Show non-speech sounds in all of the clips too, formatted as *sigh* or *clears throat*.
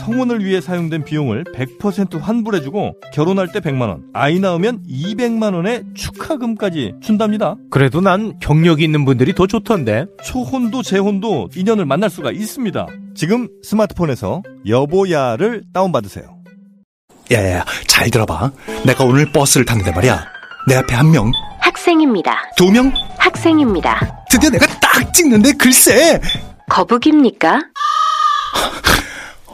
성혼을 위해 사용된 비용을 100% 환불해주고 결혼할 때 100만원, 아이 낳으면 200만원의 축하금까지 준답니다. 그래도 난 경력이 있는 분들이 더 좋던데. 초혼도 재혼도 인연을 만날 수가 있습니다. 지금 스마트폰에서 여보야를 다운받으세요. 야야야, 잘 들어봐. 내가 오늘 버스를 탔는데 말이야. 내 앞에 한 명, 학생입니다. 두 명, 학생입니다. 드디어 내가 딱 찍는데 글쎄! 거북입니까? *laughs*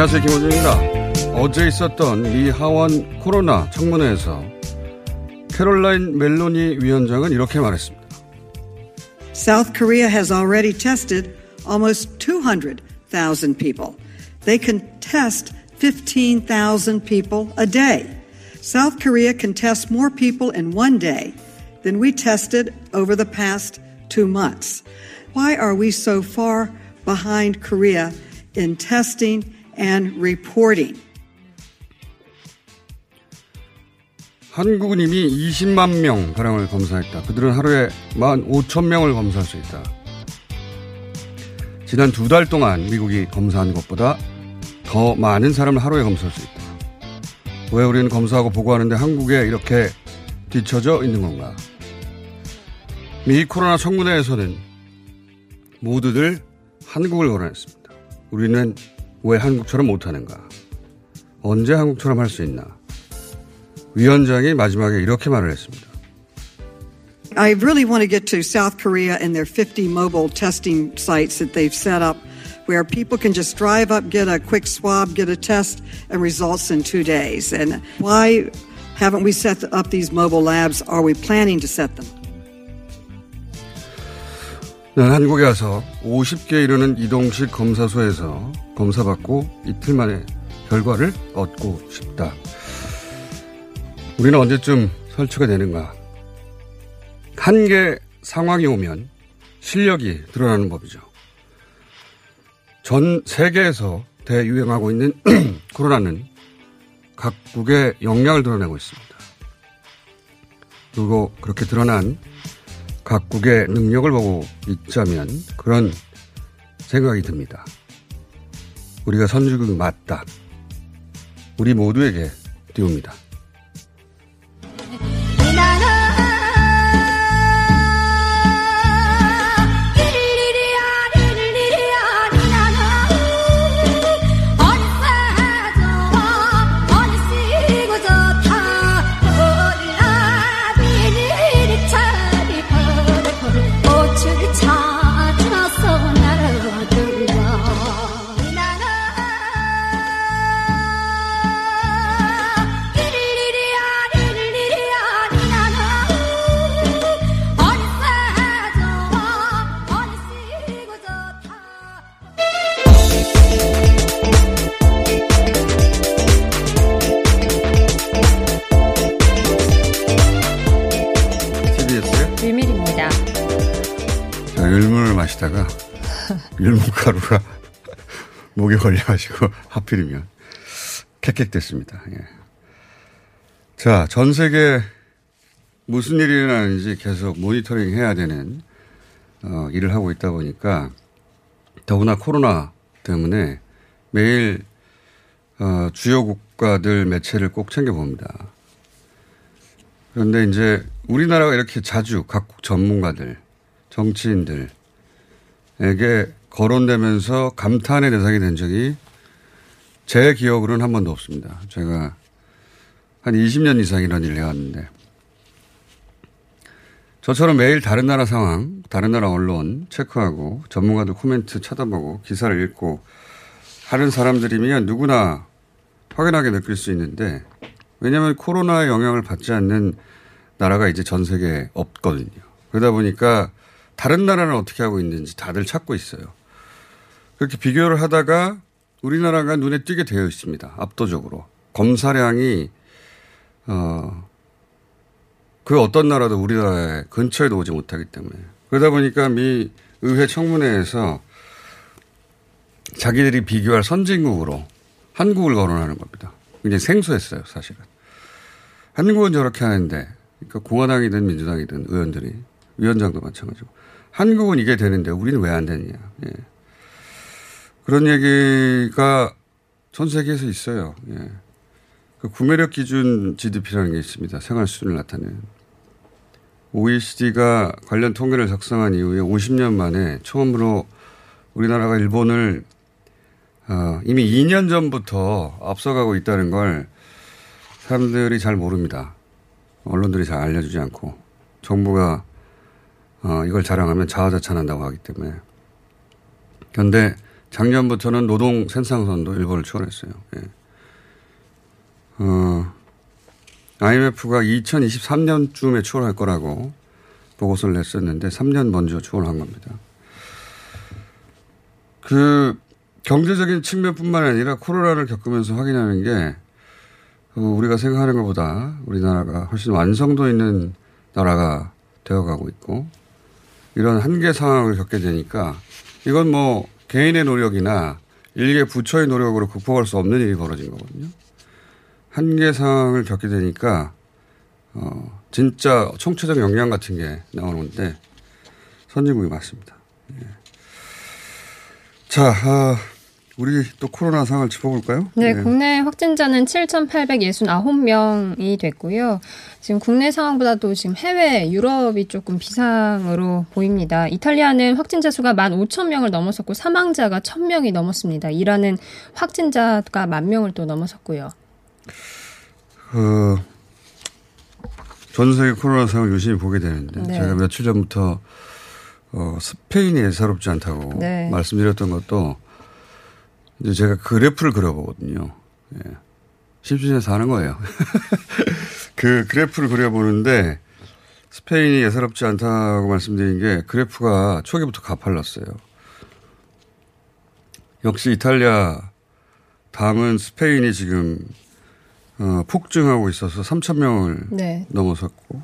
안녕하세요. 김원준입니다. 어제 있었던 미 하원 코로나 청문회에서 캐롤라인 멜로니 위원장은 이렇게 말했습니다. South Korea has already tested almost 200,000 people. They can test 15,000 people a day. South Korea can test more people in one day than we tested over the past two months. Why are we so far behind Korea in testing and reporting? 한국은 이미 20만 명 가량을 검사했다. 그들은 하루에 1만 5천 명을 검사할 수 있다. 지난 두 달 동안 미국이 검사한 것보다 더 많은 사람을 하루에 검사할 수 있다. 왜 우리는 검사하고 보고하는데 한국에 이렇게 뒤처져 있는 건가? 미 코로나 청문회에서는 모두들 한국을 거론했습니다. 우리는 왜 한국처럼 못하는가? 언제 한국처럼 할 수 있나? 위원장이 마지막에 이렇게 말을 했습니다. I really want to get to South Korea and their 50 mobile testing sites that they've set up where people can just drive up, get a quick swab, get a test, and results in two days. And why haven't we set up these mobile labs? Are we planning to set them? 난 한국에 와서 50개 이르는 이동식 검사소에서 검사받고 이틀 만에 결과를 얻고 싶다. 우리는 언제쯤 설치가 되는가? 한계 상황이 오면 실력이 드러나는 법이죠. 전 세계에서 대유행하고 있는 *clears throat* 코로나는 각국의 역량을 드러내고 있습니다. 그리고 그렇게 드러난 각국의 능력을 보고 있자면 그런 생각이 듭니다. 우리가 선진국이 맞다. 우리 모두에게 띄웁니다. 가루가 *laughs* 목에 걸려가지고 하필이면 캑캑 됐습니다. 예. 자, 전 세계 무슨 일이 일어나는지 계속 모니터링 해야 되는 어, 일을 하고 있다 보니까 더구나 코로나 때문에 매일 어, 주요 국가들 매체를 꼭 챙겨봅니다. 그런데 이제 우리나라가 이렇게 자주 각국 전문가들, 정치인들에게 거론되면서 감탄의 대상이 된 적이 제 기억으로는 한 번도 없습니다. 제가 한 20년 이상 이런 일을 해왔는데 저처럼 매일 다른 나라 상황, 다른 나라 언론 체크하고 전문가들 코멘트 쳐다보고 기사를 읽고 하는 사람들이면 누구나 확연하게 느낄 수 있는데 왜냐하면 코로나의 영향을 받지 않는 나라가 이제 전 세계에 없거든요. 그러다 보니까 다른 나라는 어떻게 하고 있는지 다들 찾고 있어요. 그렇게 비교를 하다가 우리나라가 눈에 띄게 되어 있습니다. 압도적으로. 검사량이, 어, 그 어떤 나라도 우리나라에 근처에도 오지 못하기 때문에. 그러다 보니까 미 의회 청문회에서 자기들이 비교할 선진국으로 한국을 거론하는 겁니다. 굉장히 생소했어요, 사실은. 한국은 저렇게 하는데, 그러니까 공화당이든 민주당이든 의원들이, 위원장도 마찬가지고. 한국은 이게 되는데 우리는 왜 안 되느냐. 예. 그런 얘기가 전 세계에서 있어요. 예. 그 구매력 기준 GDP라는 게 있습니다. 생활 수준을 나타내는. OECD가 관련 통계를 작성한 이후에 50년 만에 처음으로 우리나라가 일본을 어, 이미 2년 전부터 앞서가고 있다는 걸 사람들이 잘 모릅니다. 언론들이 잘 알려주지 않고 정부가 어, 이걸 자랑하면 자화자찬한다고 하기 때문에. 그런데 작년부터는 노동 생산선도 일본을 초월했어요. 예. 어, IMF가 2023년쯤에 추월할 거라고 보고서를 냈었는데 3년 먼저 추월한 겁니다. 그 경제적인 측면뿐만 아니라 코로나를 겪으면서 확인하는 게 어, 우리가 생각하는 것보다 우리나라가 훨씬 완성도 있는 나라가 되어가고 있고 이런 한계 상황을 겪게 되니까 이건 뭐 개인의 노력이나 일개 부처의 노력으로 극복할 수 없는 일이 벌어진 거거든요. 한계 상황을 겪게 되니까 어, 진짜 총체적 역량 같은 게 나오는데 선진국이 맞습니다. 예. 자, 아, 우리 또 코로나 상황을 짚어볼까요? 네, 네. 국내 확진자는 7,869명이 됐고요. 지금 국내 상황보다도 지금 해외 유럽이 조금 비상으로 보입니다. 이탈리아는 확진자 수가 15,000명을 넘어섰고 사망자가 1,000명이 넘었습니다. 이라는 확진자가 만 명을 또 넘어섰고요. 어, 전 세계 코로나 상황을 유심히 보게 되는데 네. 제가 며칠 전부터 어, 스페인이 예사롭지 않다고 네. 말씀드렸던 것도 이제 제가 그래프를 그려보거든요. 예. 심심해서 하는 거예요. *laughs* 그 그래프를 그려보는데 스페인이 예사롭지 않다고 말씀드린 게 그래프가 초기부터 가팔랐어요. 역시 이탈리아 다음은 스페인이 지금 어, 폭증하고 있어서 3천 명을 네. 넘어섰고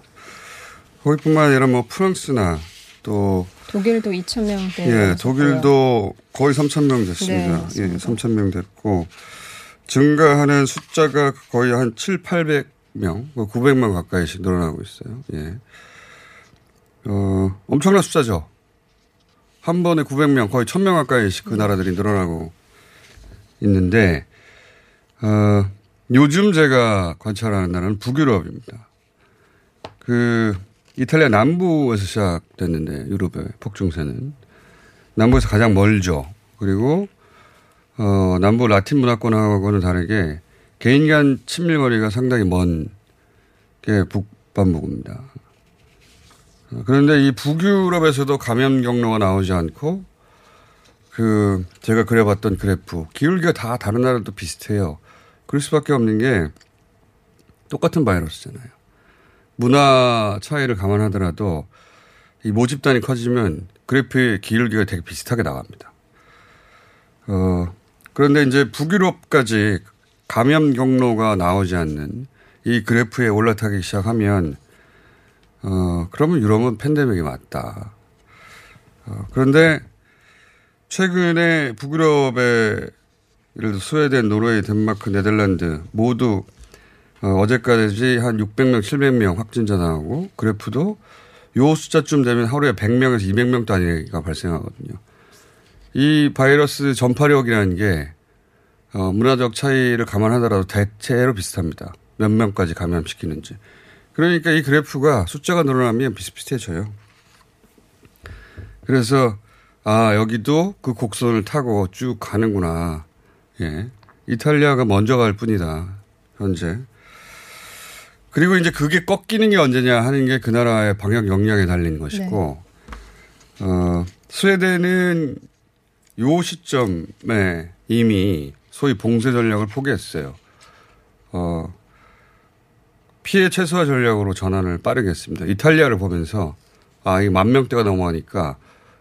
거기뿐만 아니라 뭐 프랑스나 또 독일도 2천 명대. 예, 독일도 거의 3천 명 됐습니다. 네, 예, 3천 명 됐고 증가하는 숫자가 거의 한 7, 800명, 900만 뭐 가까이씩 늘어나고 있어요. 예. 어, 엄청난 숫자죠. 한 번에 900명, 거의 1000명 가까이씩 그 나라들이 늘어나고 있는데, 어, 요즘 제가 관찰하는 나라는 북유럽입니다. 그, 이탈리아 남부에서 시작됐는데 유럽의 폭증세는 남부에서 가장 멀죠. 그리고 어, 남부 라틴 문화권하고는 다르게 개인 간 친밀 거리가 상당히 먼 게 북반부입니다. 그런데 이 북유럽에서도 감염 경로가 나오지 않고 그 제가 그려봤던 그래프 기울기가 다 다른 나라도 비슷해요. 그럴 수밖에 없는 게 똑같은 바이러스잖아요. 문화 차이를 감안하더라도 이 모집단이 커지면 그래프의 기울기가 되게 비슷하게 나갑니다. 어, 그런데 이제 북유럽까지 감염 경로가 나오지 않는 이 그래프에 올라타기 시작하면 어, 그러면 유럽은 팬데믹이 맞다. 어, 그런데 최근에 북유럽의 예를 들어 스웨덴, 노르웨이, 덴마크, 네덜란드 모두 어, 어제까지 한 600명, 700명 확진자 나오고 그래프도 요 숫자쯤 되면 하루에 100명에서 200명 단위가 발생하거든요. 이 바이러스 전파력이라는 게 어, 문화적 차이를 감안하더라도 대체로 비슷합니다. 몇 명까지 감염시키는지. 그러니까 이 그래프가 숫자가 늘어나면 비슷비슷해져요. 그래서 아 여기도 그 곡선을 타고 쭉 가는구나. 예. 이탈리아가 먼저 갈 뿐이다. 현재. 그리고 이제 그게 꺾이는 게 언제냐 하는 게 그 나라의 방역 역량에 달린 것이고, 네. 어, 스웨덴은 요 시점에 이미 소위 봉쇄 전략을 포기했어요. 어, 피해 최소화 전략으로 전환을 빠르게 했습니다. 이탈리아를 보면서 아, 이만 명대가 넘어가니까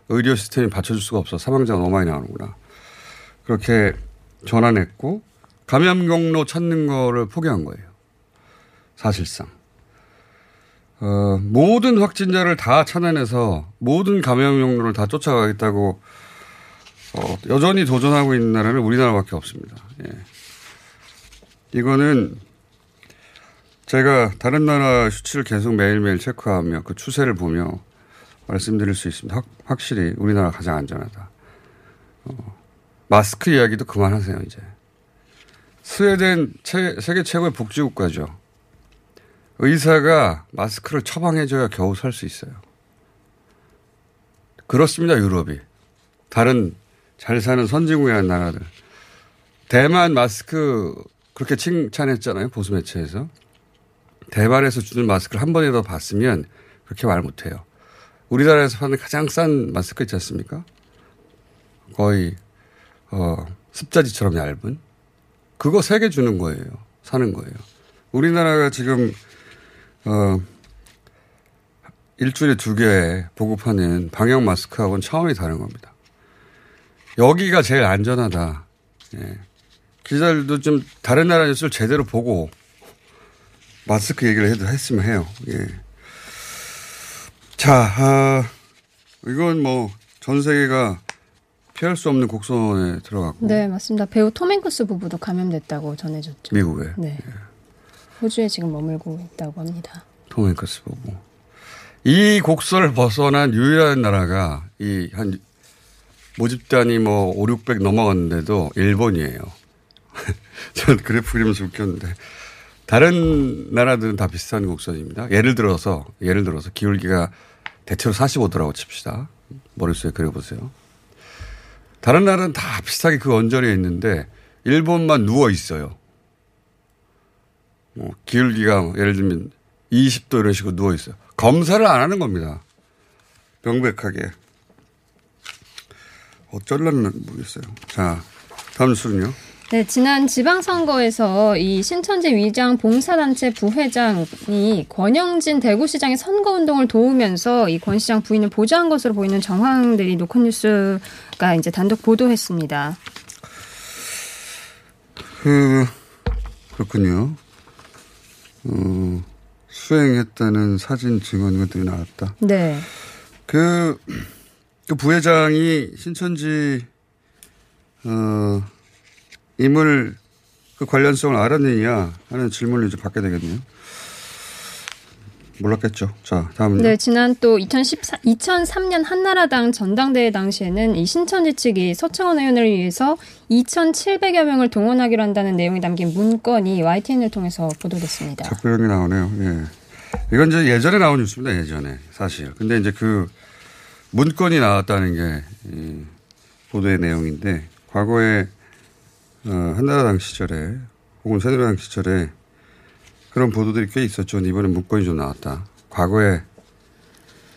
의료 시스템이 받쳐줄 수가 없어. 사망자가 너무 많이 나오는구나. 그렇게 전환했고 감염 경로 찾는 거를 포기한 거예요. 사실상. 어, 모든 확진자를 다 찾아내서 모든 감염 경로를 다 쫓아가겠다고 어, 여전히 도전하고 있는 나라는 우리나라밖에 없습니다. 예. 이거는 제가 다른 나라 수치를 계속 매일매일 체크하며 그 추세를 보며 말씀드릴 수 있습니다. 확, 확실히 우리나라 가장 안전하다. 어, 마스크 이야기도 그만하세요, 이제. 스웨덴 최, 세계 최고의 복지국가죠. 의사가 마스크를 처방해줘야 겨우 살 수 있어요. 그렇습니다, 유럽이. 다른 잘 사는 선진국의 나라들. 대만 마스크 그렇게 칭찬했잖아요, 보수 매체에서. 대만에서 주는 마스크를 한 번이라도 봤으면 그렇게 말 못해요. 우리나라에서 파는 가장 싼 마스크 있지 않습니까? 거의, 어, 습자지처럼 얇은. 그거 세 개 주는 거예요. 사는 거예요. 우리나라가 지금, 어, 일주일에 두 개 보급하는 방역 마스크하고는 차원이 다른 겁니다. 여기가 제일 안전하다. 예. 기자들도 좀 다른 나라 뉴스를 제대로 보고 마스크 얘기를 해도 했으면 해요. 예. 자, 아, 이건 뭐 전 세계가 피할 수 없는 곡선에 들어갔고. 네, 맞습니다. 배우 톰 행크스 부부도 감염됐다고 전해졌죠. 미국에. 네. 예. 호주에 지금 머물고 있다고 합니다. 톰 행크스 부부. 이 곡선을 벗어난 유일한 나라가 이 한 모집단이 뭐 5, 600 넘어갔는데도 일본이에요. 전 그래프 그리면서 웃겼는데 다른 나라들은 다 비슷한 곡선입니다. 예를 들어서 예를 들어서 기울기가 대체로 45도라고 칩시다. 머릿속에 그려보세요. 다른 나라는 다 비슷하게 그 언저리에 있는데 일본만 누워 있어요. 뭐 기울기가 예를 들면 20도 이런 식으로 누워 있어요. 검사를 안 하는 겁니다. 명백하게. 어쩔라는 모르겠어요. 자, 다음 뉴스는요. 네, 지난 지방선거에서 이 신천지 위장 봉사단체 부회장이 권영진 대구시장의 선거운동을 도우면서 이 권 시장 부인을 보좌한 것으로 보이는 정황들이 노컷뉴스가 이제 단독 보도했습니다. 그, 그렇군요. 어, 수행했다는 사진 증언 것들이 나왔다. 네. 그, 그 부회장이 신천지, 어, 임을 그 관련성을 알았느냐 하는 질문을 이제 받게 되겠네요. 몰랐겠죠. 자, 다음은. 네, 지난 또 2014, 2003년 한나라당 전당대회 당시에는 이 신천지 측이 서청원 의원을 위해서 2,700여 명을 동원하기로 한다는 내용이 담긴 문건이 YTN을 통해서 보도됐습니다. 자꾸 이런 게 나오네요. 예. 이건 이제 예전에 나온 뉴스입니다. 예전에 사실. 근데 이제 그 문건이 나왔다는 게이 보도의 내용인데 과거에 어, 한나라당 시절에 혹은 새누리당 시절에 그런 보도들이 꽤 있었죠. 이번에 문건이 좀 나왔다. 과거에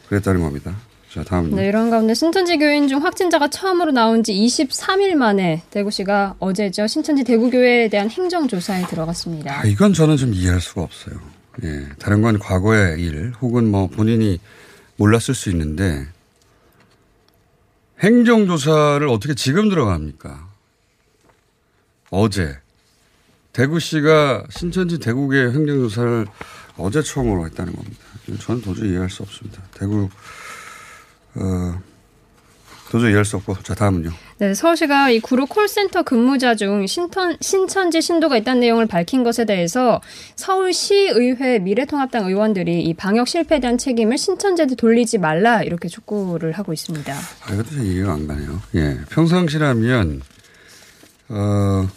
그랬다는 겁니다. 자, 다음은. 네, 이런 가운데 신천지 교인 중 확진자가 처음으로 나온 지 23일 만에 대구시가 어제죠. 신천지 대구교회에 대한 행정조사에 들어갔습니다. 아, 이건 저는 좀 이해할 수가 없어요. 예. 다른 건 과거의 일 혹은 뭐 본인이 몰랐을 수 있는데 행정조사를 어떻게 지금 들어갑니까? 어제 대구시가 신천지 대구의 행정조사를 어제 처음으로 했다는 겁니다. 저는 도저히 이해할 수 없습니다. 대구 어, 도저히 이해할 수 없고 자 다음은요. 네, 서울시가 이 구로 콜센터 근무자 중 신천, 신천지 신도가 있다는 내용을 밝힌 것에 대해서 서울시의회 미래통합당 의원들이 이 방역 실패에 대한 책임을 신천지한테 돌리지 말라 이렇게 촉구를 하고 있습니다. 아, 이것도 잘 이해가 안 가네요. 예. 평상시라면, 어,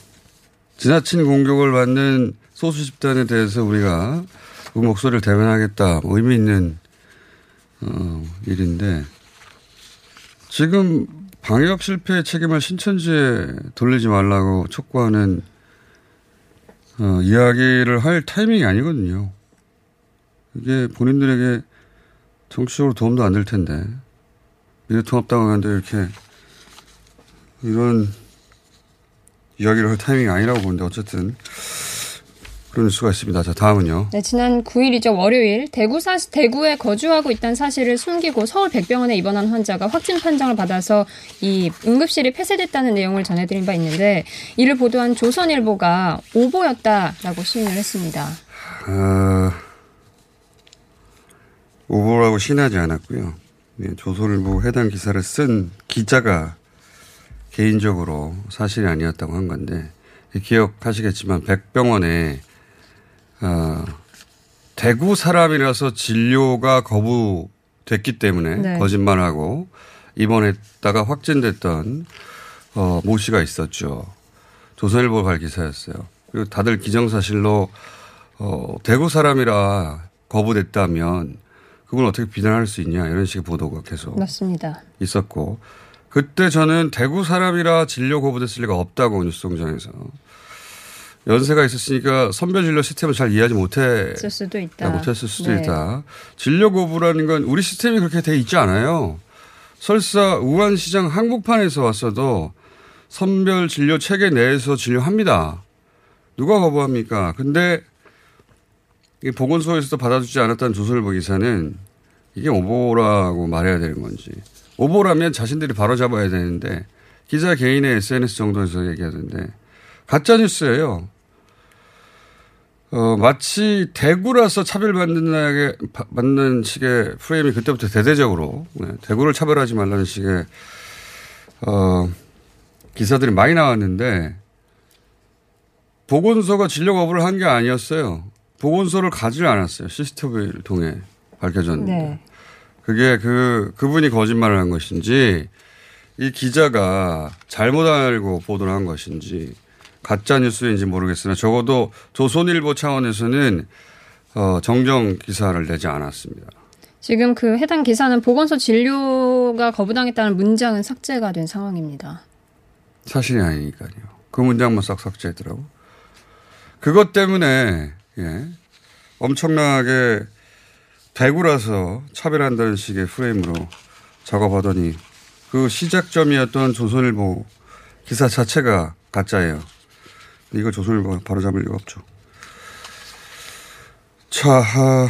지나친 공격을 받는 소수 집단에 대해서 우리가 그 목소리를 대변하겠다. 뭐 의미 있는, 어, 일인데, 지금 방역 실패의 책임을 신천지에 돌리지 말라고 촉구하는 어, 이야기를 할 타이밍이 아니거든요. 이게 본인들에게 정치적으로 도움도 안 될 텐데 미래통합당한테 이렇게 이런 이야기를 할 타이밍이 아니라고 보는데 어쨌든 그런 수가 있습니다. 자 다음은요. 네, 지난 9일이죠. 월요일 대구 사 대구에 거주하고 있다는 사실을 숨기고 서울 백병원에 입원한 환자가 확진 판정을 받아서 이 응급실이 폐쇄됐다는 내용을 전해드린 바 있는데 이를 보도한 조선일보가 오보였다라고 시인을 했습니다. 어, 오보라고 신하지 않았고요. 네, 조선일보 해당 기사를 쓴 기자가 개인적으로 사실이 아니었다고 한 건데 기억하시겠지만 백병원에 어, 대구 사람이라서 진료가 거부됐기 때문에 네. 거짓말하고 입원했다가 확진됐던 어, 모 씨가 있었죠. 조선일보 발 기사였어요. 그리고 다들 기정사실로 어, 대구 사람이라 거부됐다면 그걸 어떻게 비난할 수 있냐 이런 식의 보도가 계속 맞습니다. 있었고 그때 저는 대구 사람이라 진료 거부됐을 리가 없다고 뉴스공장에서 연세가 있었으니까 선별 진료 시스템을 잘 이해하지 못해 쓸 수도 있다. 못했을 수도 네. 있다. 진료 거부라는 건 우리 시스템이 그렇게 돼 있지 않아요. 설사 우한시장 한복판에서 왔어도 선별 진료 체계 내에서 진료합니다. 누가 거부합니까? 근데 이 보건소에서도 받아주지 않았다는 조선일보 기사는 이게 오보라고 말해야 되는 건지 오보라면 자신들이 바로 잡아야 되는데 기자 개인의 SNS 정도에서 얘기하던데 가짜 뉴스예요. 어, 마치 대구라서 차별받는 받는 식의 프레임이 그때부터 대대적으로 네, 대구를 차별하지 말라는 식의 어, 기사들이 많이 나왔는데 보건소가 진료 거부를 한 게 아니었어요. 보건소를 가지 않았어요. 시스템을 통해 밝혀졌는데. 네. 그게 그, 그분이 거짓말을 한 것인지, 이 기자가 잘못 알고 보도를 한 것인지, 가짜 뉴스인지 모르겠으나 적어도 조선일보 차원에서는 어, 정정 기사를 내지 않았습니다. 지금 그 해당 기사는 보건소 진료가 거부당했다는 문장은 삭제가 된 상황입니다. 사실이 아니니까요. 그 문장만 싹 삭제했더라고. 그것 때문에, 예, 엄청나게 대구라서 차별한다는 식의 프레임으로 작업하더니 그 시작점이었던 조선일보 기사 자체가 가짜예요. 이거 조선일보가 바로 잡을 리가 없죠. 자, 아,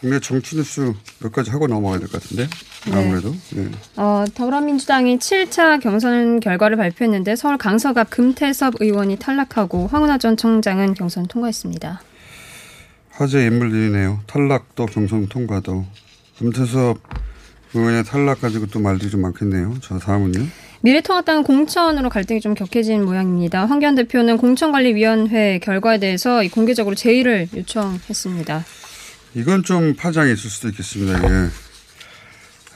국내 정치 뉴스 몇 가지 하고 넘어가야 될 것 같은데 아무래도 네. 어, 더불어민주당이 7차 경선 결과를 발표했는데 서울 강서갑 금태섭 의원이 탈락하고 황운하 전 청장은 경선 통과했습니다. 화제 인물들이네요. 탈락도 경선 통과도 금태섭 의원의 탈락 가지고 또 말들이 좀 많겠네요. 자 다음은요. 미래통합당은 공천으로 갈등이 좀 격해진 모양입니다. 황교안 대표는 공천관리위원회 결과에 대해서 이 공개적으로 제의를 요청했습니다. 이건 좀 파장이 있을 수도 있겠습니다. 이게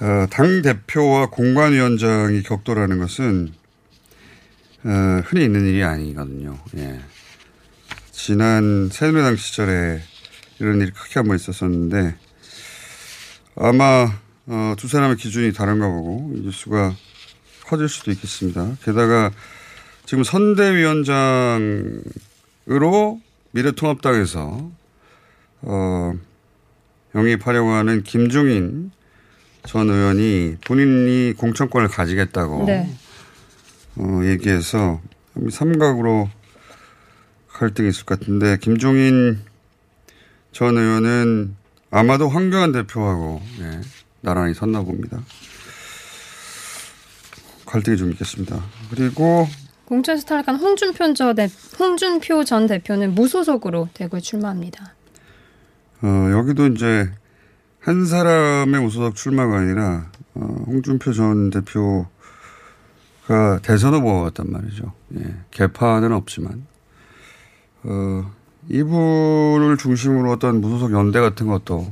어, 당 대표와 공관위원장이 격돌하는 것은 어, 흔히 있는 일이 아니거든요. 예. 지난 새누리당 시절에 이런 일이 크게 한 번 있었었는데 아마 어, 두 사람의 기준이 다른가 보고 이 뉴스가 커질 수도 있겠습니다. 게다가 지금 선대위원장으로 미래통합당에서 어, 영입하려고 하는 김종인 전 의원이 본인이 공천권을 가지겠다고 네. 어, 얘기해서 삼각으로 갈등이 있을 것 같은데 김종인 전 의원은 아마도 황교안 대표하고 예, 나란히 섰나 봅니다. 갈등이 좀 있겠습니다. 그리고 공천에서 탈락한 홍준표 전, 대, 홍준표 전 대표는 무소속으로 대구에 출마합니다. 어, 여기도 이제 한 사람의 무소속 출마가 아니라 어, 홍준표 전 대표가 대선 후보였단 말이죠. 예, 개파는 없지만 어, 이분을 중심으로 어떤 무소속 연대 같은 것도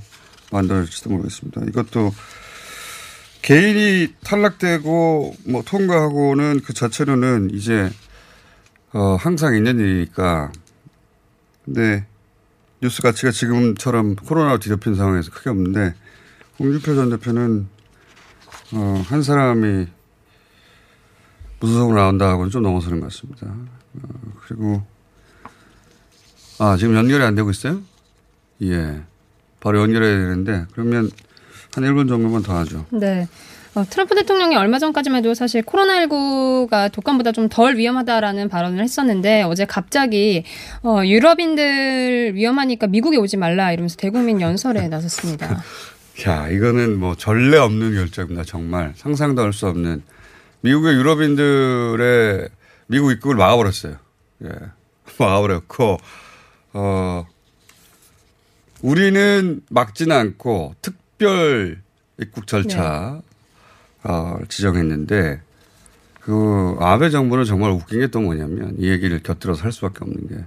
만들어질지도 모르겠습니다. 이것도 개인이 탈락되고 뭐 통과하고는 그 자체로는 이제 어, 항상 있는 일이니까. 근데 뉴스 가치가 지금처럼 코로나로 뒤덮인 상황에서 크게 없는데 홍준표 전 대표는 어, 한 사람이 무소속으로 나온다 하고는 좀 넘어서는 것 같습니다. 어, 그리고 아 지금 연결이 안 되고 있어요? 예. 바로 연결해야 되는데 그러면 한 1분 정도만 더 하죠. 네. 어, 트럼프 대통령이 얼마 전까지만 해도 사실 코로나19가 독감보다 좀 덜 위험하다라는 발언을 했었는데 어제 갑자기 어, 유럽인들 위험하니까 미국에 오지 말라 이러면서 대국민 연설에 *laughs* 나섰습니다. 야, 이거는 뭐 전례 없는 결정입니다. 정말 상상도 할 수 없는 미국의 유럽인들의 미국 입국을 막아버렸어요. 예, *laughs* 막아버렸고 어 우리는 막지는 않고 특별 입국 절차 어, 지정했는데 그 아베 정부는 정말 웃긴 게 또 뭐냐면 이 얘기를 곁들여서 할 수밖에 없는 게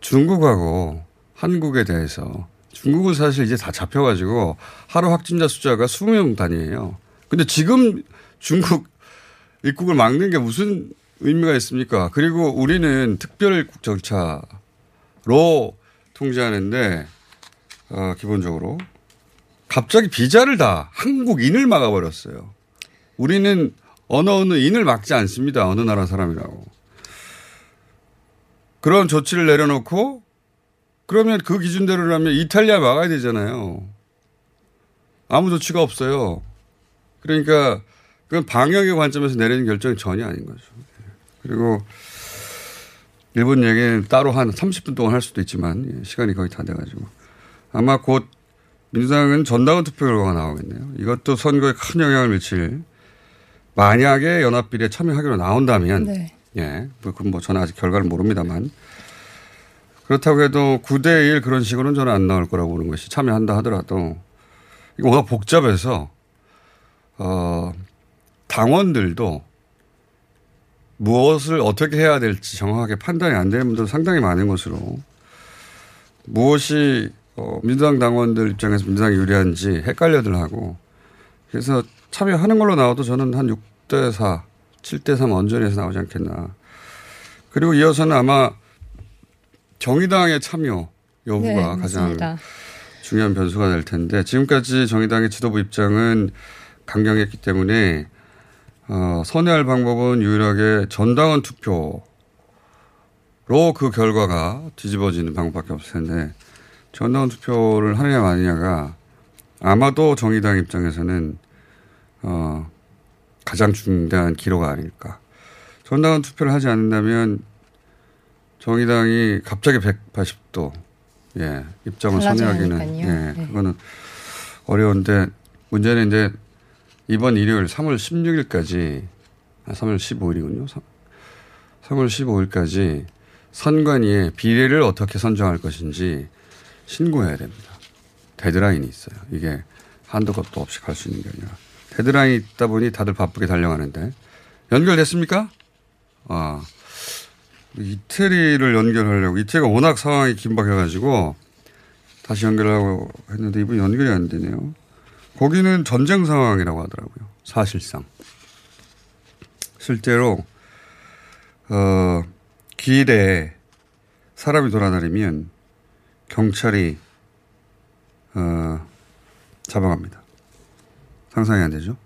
중국하고 한국에 대해서 중국은 사실 이제 다 잡혀가지고 하루 확진자 숫자가 20명 단위예요. 근데 지금 중국 입국을 막는 게 무슨 의미가 있습니까? 그리고 우리는 특별 입국 절차 로 통제하는데 어, 기본적으로 갑자기 비자를 다 한국인을 막아버렸어요. 우리는 어느 어느 인을 막지 않습니다. 어느 나라 사람이라고. 그런 조치를 내려놓고 그러면 그 기준대로라면 이탈리아 막아야 되잖아요. 아무 조치가 없어요. 그러니까 그건 방역의 관점에서 내리는 결정이 전혀 아닌 거죠. 그리고 일본 얘기는 따로 한 30분 동안 할 수도 있지만 예, 시간이 거의 다 돼가지고 아마 곧 민주당은 전당원 투표 결과가 나오겠네요. 이것도 선거에 큰 영향을 미칠 만약에 연합비례 참여하기로 나온다면 네. 예, 뭐 그건 뭐 저는 아직 결과를 모릅니다만 그렇다고 해도 9대1 그런 식으로는 저는 안 나올 거라고 보는 것이 참여한다 하더라도 이거 워낙 복잡해서 어, 당원들도 무엇을 어떻게 해야 될지 정확하게 판단이 안 되는 분들 상당히 많은 것으로 무엇이 어, 민주당 당원들 입장에서 민주당이 유리한지 헷갈려들 하고 그래서 참여하는 걸로 나와도 저는 한 6대 4, 7대 3 언저리에서 나오지 않겠나. 그리고 이어서는 아마 정의당의 참여 여부가 네, 가장 맞습니다. 중요한 변수가 될 텐데 지금까지 정의당의 지도부 입장은 강경했기 때문에 어, 선회할 방법은 유일하게 전당원 투표로 그 결과가 뒤집어지는 방법밖에 없을 텐데 전당원 투표를 하느냐 마느냐가 아마도 정의당 입장에서는 어, 가장 중대한 기로가 아닐까. 전당원 투표를 하지 않는다면 정의당이 갑자기 180도 예, 입장을 선회하기는. 예, 네. 그거는 어려운데 문제는 이제 이번 일요일 3월 16일까지 아, 3월 15일이군요. 3월 15일까지 선관위에 비례를 어떻게 선정할 것인지 신고해야 됩니다. 데드라인이 있어요. 이게 한도 끝도 없이 갈 수 있는 게 아니라. 데드라인이 있다 보니 다들 바쁘게 달려가는데. 연결됐습니까? 아. 이태리를 연결하려고. 이태리가 워낙 상황이 긴박해가지고 다시 연결하고 했는데 이분 연결이 안 되네요. 거기는 전쟁 상황이라고 하더라고요. 사실상. 실제로, 어, 길에 사람이 돌아다니면 경찰이, 어, 잡아갑니다. 상상이 안 되죠?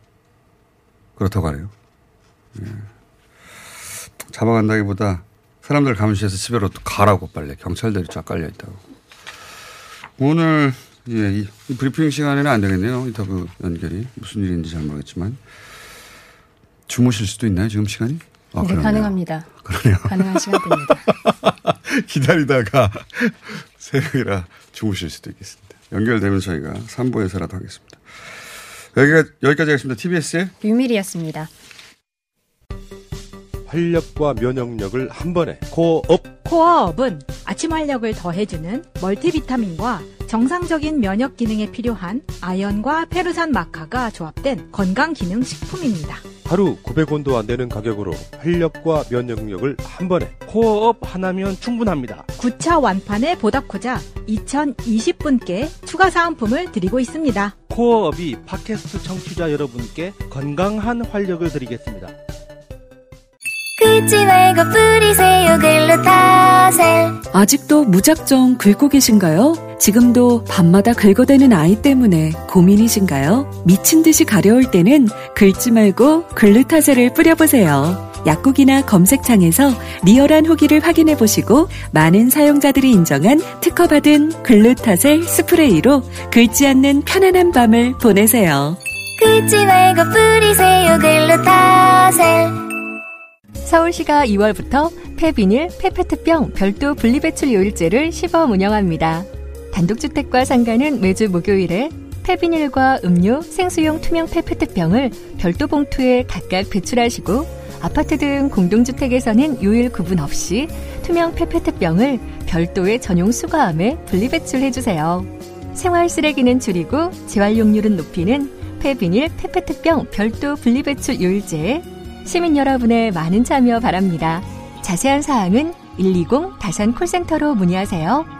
그렇다고 하네요. 예. 잡아간다기보다 사람들 감시해서 집에로 또 가라고 빨리 경찰들이 쫙 깔려 있다고. 오늘 예, 이, 이 브리핑 시간에는 안 되겠네요. 인터뷰 연결이 무슨 일인지 잘 모르겠지만 주무실 수도 있나요 지금 시간이? 아, 네, 그러네요. 가능합니다. 그러네요. 가능한 시간대입니다. *laughs* 기다리다가 *laughs* 새벽이라 주무실 수도 있겠습니다. 연결되면 저희가 3부에서라도 하겠습니다. 여기가 여기까지 하겠습니다. TBS의 유밀이었습니다. 활력과 면역력을 한 번에 코업 코어업은 아침 활력을 더해주는 멀티비타민과 정상적인 면역 기능에 필요한 아연과 페루산 마카가 조합된 건강 기능 식품입니다. 하루 900원도 안 되는 가격으로 활력과 면역력을 한 번에 코어업 하나면 충분합니다. 9차 완판에 보답코자 2020분께 추가 사은품을 드리고 있습니다. 코어업이 팟캐스트 청취자 여러분께 건강한 활력을 드리겠습니다. 긁지 말고 뿌리세요 글루타셀 아직도 무작정 긁고 계신가요? 지금도 밤마다 긁어대는 아이 때문에 고민이신가요? 미친 듯이 가려울 때는 긁지 말고 글루타셀을 뿌려보세요. 약국이나 검색창에서 리얼한 후기를 확인해 보시고 많은 사용자들이 인정한 특허받은 글루타셀 스프레이로 긁지 않는 편안한 밤을 보내세요. 긁지 말고 뿌리세요 글루타셀 서울시가 2월부터 폐비닐, 폐페트병 별도 분리배출 요일제를 시범 운영합니다. 단독주택과 상가는 매주 목요일에 폐비닐과 음료, 생수용 투명 폐페트병을 별도 봉투에 각각 배출하시고 아파트 등 공동주택에서는 요일 구분 없이 투명 페페트병을 별도의 전용 수거함에 분리배출해주세요. 생활 쓰레기는 줄이고 재활용률은 높이는 폐비닐, 페페트병 별도 분리배출 요일제에 시민 여러분의 많은 참여 바랍니다. 자세한 사항은 120 다산 콜센터로 문의하세요.